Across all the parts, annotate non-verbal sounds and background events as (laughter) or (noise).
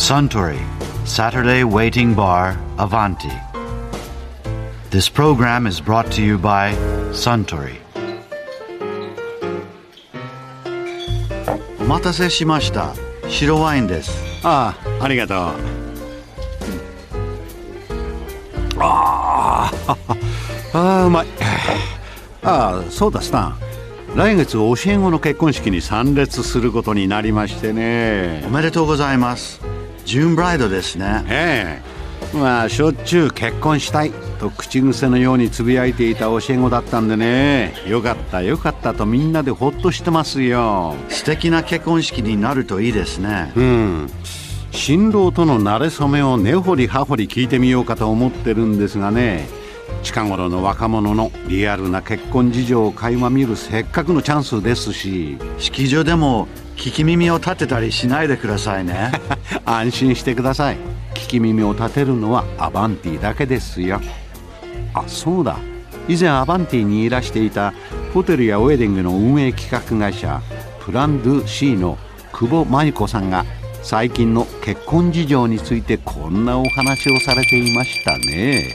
Suntory Saturday Waiting Bar Avanti. This program is brought to you by Suntory. お待たせしました。白ワインです。ああありがとうああああうまいああそうだスタン来月教え子の結婚式に参列することになりましてねおめでとうございます。ジューンブライドですね。ええまあしょっちゅう結婚したいと口癖のようにつぶやいていた教え子だったんでねよかったよかったとみんなでほっとしてますよ素敵な結婚式になるといいですね。うん新郎との馴れ初めを根掘り葉掘り聞いてみようかと思ってるんですがね近頃の若者のリアルな結婚事情を垣間見るせっかくのチャンスですし式場でも聞き耳を立てたりしないでくださいね。(laughs) 安心してください。聞き耳を立てるのはアバンティだけですよ。あそうだ。以前アバンティにいらしていたホテルやウェディングの運営企画会社プラン・ドゥ・シーの久保真由子さんが最近の結婚事情についてこんなお話をされていましたね。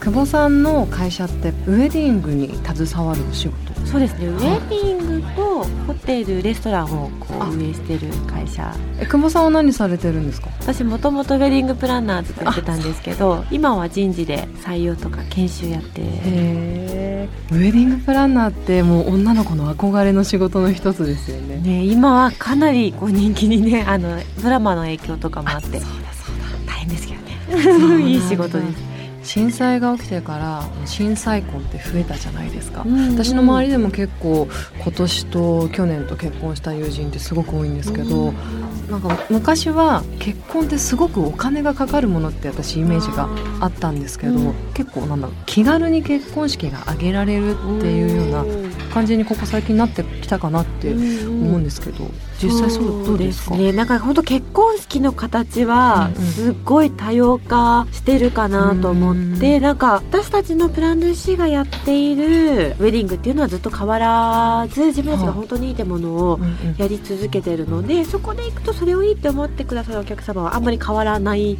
久保さんの会社ってウェディングに携わるお仕事そうですね。ウェディングとホテルレストランをこあう運営してる会社。え久保さんは何されてるんですか？私もともとウェディングプランナーずっとやってたんですけど今は人事で採用とか研修やってへえウェディングプランナーってもう女の子の憧れの仕事の一つですよね。ね、今はかなりこう人気にねあのドラマの影響とかもあって。大変ですけどね。(laughs) いい仕事です震災が起きてから震災婚って増えたじゃないですか、うん私の周りでも結構今年と去年と結婚した友人ってすごく多いんですけど、なんか昔は結婚ってすごくお金がかかるものって私イメージがあったんですけど、うん。結構なんだろう気軽に結婚式が挙げられるっていうような感じにここ最近なってきたかなって思うんですけど、実際そうですか？ね。なんか本当結婚式の形はすっごい多様化してるかなと思って、うんなんか私たちのプランドゥシーがやっているウェディングっていうのはずっと変わらず自分たちが本当にいいってものをやり続けてるのでそこで行くとそれをいいって思ってくださるお客様はあんまり変わらない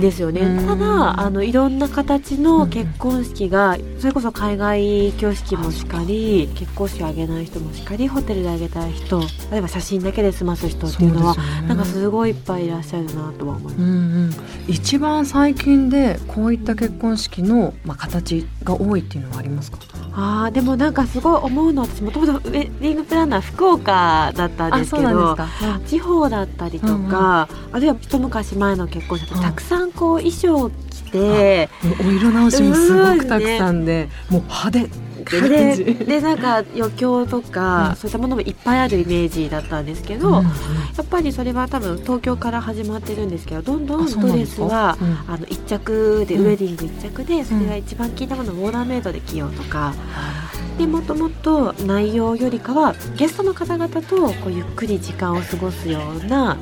ですよね。うんただあのいろんな形の結婚式がそれこそ海外挙式もしかり結婚式を挙げない人もしかりホテルで挙げたい人例えば写真だけで済ます人っていうのはね。なんかすごいいっぱいいらっしゃるなとは思います。うんうん、一番最近でこういった結婚式の、まあ、形が多いっていうのはありますか？あーでもなんかすごい思うのは私もともとウェディングプランナー福岡だったんですけどか、地方だったりとか、あるいは一昔前の結婚式だとうん。たくさんこう衣装を着て、お色直しもすごくたくさんで、もう派手っていう感じ。ででなんか余興とか、うん。そういったものもいっぱいあるイメージだったんですけど、うんうんやっぱりそれは多分東京から始まってるんですけどどんどあんドレスはうん。あの一着で、うん。ウェディング一着でそれが一番効いたものをオーダーメイドで着ようとか。でもともと内容よりかはゲストの方々とこうゆっくり時間を過ごすような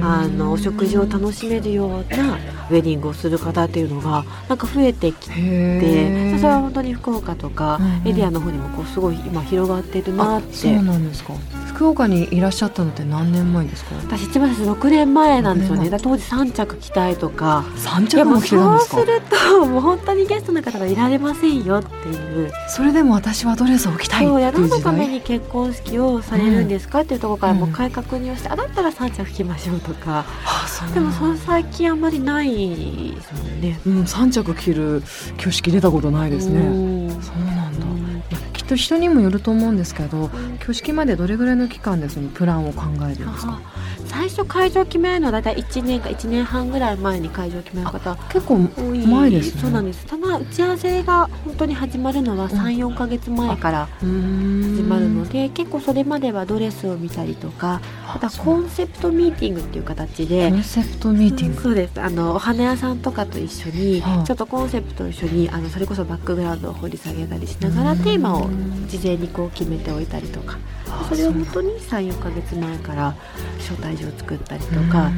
あのお食事を楽しめるようなウェディングをする方っていうのがなんか増えてきて。それは本当に福岡とかエリアの方にもこうすごい今広がってるなって、あそうなんですか。福岡にいらっしゃったのって何年前ですか？私一番最初6年前なんですよ6年ね当時3着着たいとか。三いやもう着も着てたんですか？そうするともう本当にゲストの方がいられませんよっていう。それでも私はドレスを着たいっていう時何のため代に結婚式をされるんですかっていうところからもう改確認をして、あだったら3着着ましょうとかでもその最近あんまりないですもんね。うん、3着着る挙式出たことないですね。うん。そうなんだ。きっと人にもよると思うんですけど挙式までどれぐらいの期間でそのプランを考えるんですか？最初会場決めるのはだいたい1年か1年半ぐらい前に会場決める方結構多い前ですね。そうなんです。ただ打ち合わせが本当に始まるのは34か月前から始始まるので結構それまではドレスを見たりとかあとはコンセプトミーティングっていう形でコンセプトミーティング。そうです。あのお花屋さんとかと一緒に、はいちょっとコンセプトを一緒にあのそれこそバックグラウンドを掘り下げたりしながらテーマを事前にこう決めておいたりとか。それを本当に34か月前から招待状を作ったりとか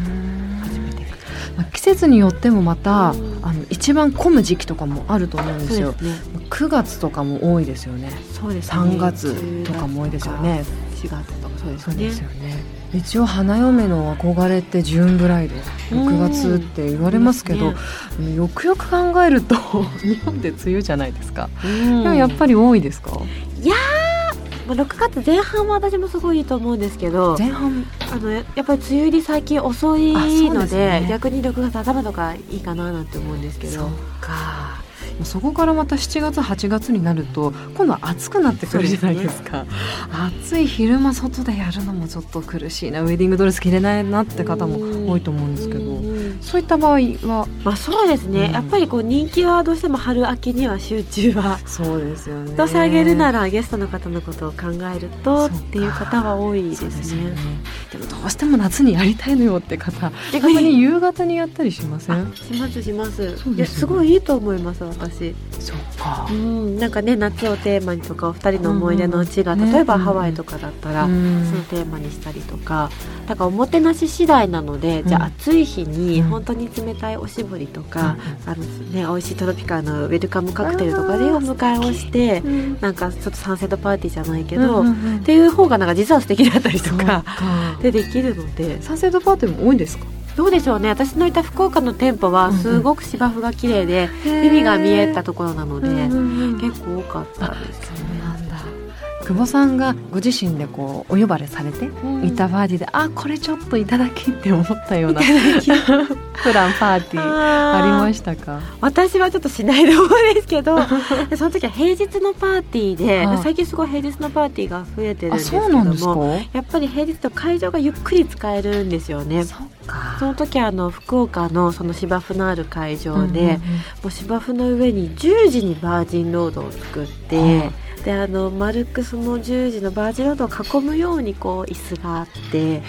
始めていく。まあ季節によってもまたうんあの一番混む時期とかもあると思うんですよ。すね。9月とかも多いですよね。そうですね。3月とかも多いですよね。4月とかそうですね。ですよね。一応花嫁の憧れってジューンブライド。6月って言われますけど、うんよくよく考えると (laughs) 日本って梅雨じゃないですか、うん。でもやっぱり多いですか？まあ6月前半は私もすごいいいと思うんですけど前半。あのやっぱり梅雨入り最近遅いのでね。逆に6月頭とかいいかななんて思うんですけど。か。そこからまた7月8月になると今度は暑くなってくるじゃないですか。暑い昼間外でやるのもちょっと苦しいな。ウェディングドレス着れないなって方も多いと思うんですけど。うんそういった場合は。まあそうですね、うん。やっぱりこう人気はどうしても春秋には集中はそうですよね。どうせあげるならゲストの方のことを考えるとっていう方は多いですそうですよねね。でもどうしても夏にやりたいのよって方たまに夕方にやったりしません？あしますします。すよね。いやすごいいいと思います私。そっか。うんなんかね夏をテーマにとかお二人の思い出のうちが、例えばねハワイとかだったら、うんそのテーマにしたりとかだからおもてなし次第なので、うん。じゃあ暑い日にうん。本当に冷たいおしぼりとか、あのね美味しいトロピカルのウェルカムカクテルとかでお迎えをしてうん。なんかちょっとサンセットパーティーじゃないけど、うんうんっうん。ていう方がなんか実は素敵だったりとかか。でできるので。サンセットパーティーも多いんですか？どうでしょうね。私のいた福岡の店舗はすごく芝生が綺麗で、海が見えたところなので、結構多かったですそうなんだ久保さんがご自身でこうお呼ばれされていたパーティーで、あこれちょっといただきって思ったようなプランパーティーありましたか？私はちょっとしないと思うんですけどで (laughs) その時は平日のパーティーで、はい最近すごい平日のパーティーが増えてるんあですけどもやっぱり平日と会場がゆっくり使えるんですよね。その時はあの福岡のその芝生のある会場で、うんうんうん。もう芝生の上に10時にバージンロードを作って、はであの丸くその10時のバージンロードを囲むようにこう椅子があって。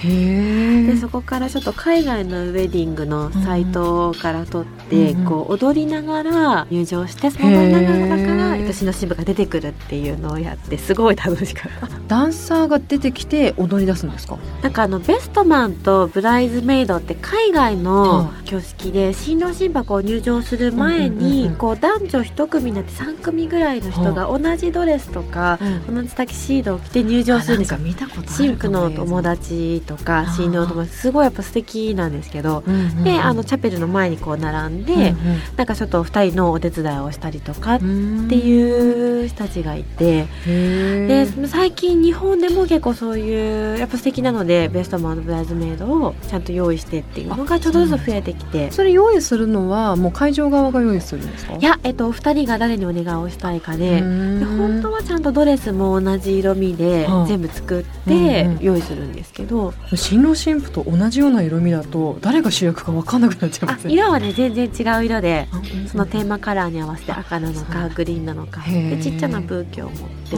でそこからちょっと海外のウェディングのサイトから撮って、うんうんこう踊りながら入場してその踊りながらだから私の支部が出てくるっていうのをやってすごい楽しかった。ダンサーが出てきて踊り出すんですか？なんかあのベストマンとブライズメイドって海外のは挙式で新郎新婦を入場する前にこう男女一組になって3組ぐらいの人が同じドレスとか同じタキシードを着て入場するんですよ。見たことの友達とか新郎の友達すごいやっぱ素敵なんですけどうんうんうん。であのチャペルの前にこう並んで、うんなんかちょっと2人のお手伝いをしたりとかっうんていう人たちがいて、へでえ最近日本でも結構そういうやっぱ素敵なのでベストマンのブライズメイドをちゃんと用意してっていうのがちょっとずつ増えてきて。それ用意するのはもう会場側が用意するんですか？いや、えっと、お二人が誰にお願いをしたいかで、で本当ははちゃんとドレスも同じ色味ではあ。全部作ってん用意するんですけど、新郎新婦と同じような色味だと誰が主役か分かんなくなっちゃいあます色はね全然違う色であそのテーマカラーに合わせて赤なのかグリーンなのかでちっちゃなブーケを持って、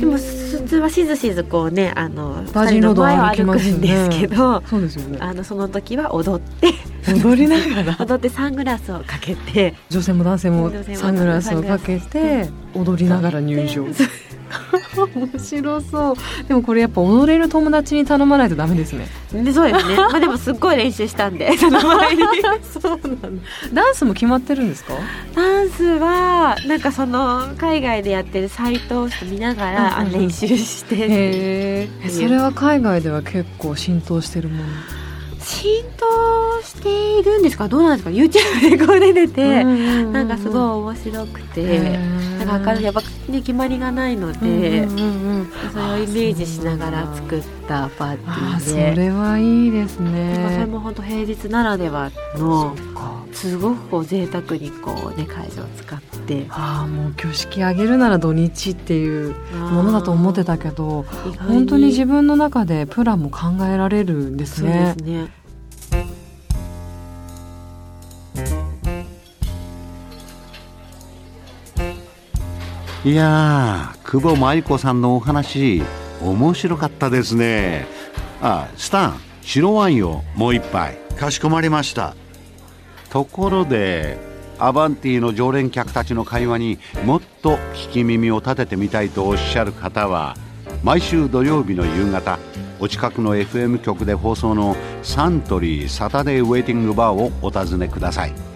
でも普通はしずしずこうねあのバージンロードを二人の前を歩くんねですけど、そうですよね。あのその時は踊って踊りながら。踊ってサングラスをかけて。女性も男性もサングラスをかけて踊りながら入場。面白そう。でもこれやっぱ踊れる友達に頼まないとダメですね。でそうですね、(laughs) まあ、でもすっごい練習したんで。その前にそうなダンスも決まってるんですか？ダンスはなんかその海外でやってるサイトを見ながら、練習して。それは海外では結構浸透してるもの浸透しているんですか？どうなんですか？YouTube でこう出てて、なんかすごい面白くて、なんか明るいやっぱね決まりがないので、うんうんうんうん。それをイメージしながら作ったパーティーで。れはいいですなんかそれねも本当平日ならではのすごくこう贅沢にこうね会場を使って。ああもう挙式あげるなら土日っていうものだと思ってたけど本当に自分の中でプランも考えられるんですそうでねすねいやー久保舞子さんのお話面白かったですね。あスタン白ワインをもう一杯。かしこまりました。ところでアバンティの常連客たちの会話にもっと聞き耳を立ててみたいとおっしゃる方は毎週土曜日の夕方お近くの FM 局で放送のサントリーサタデーウェイティングバーをお尋ねください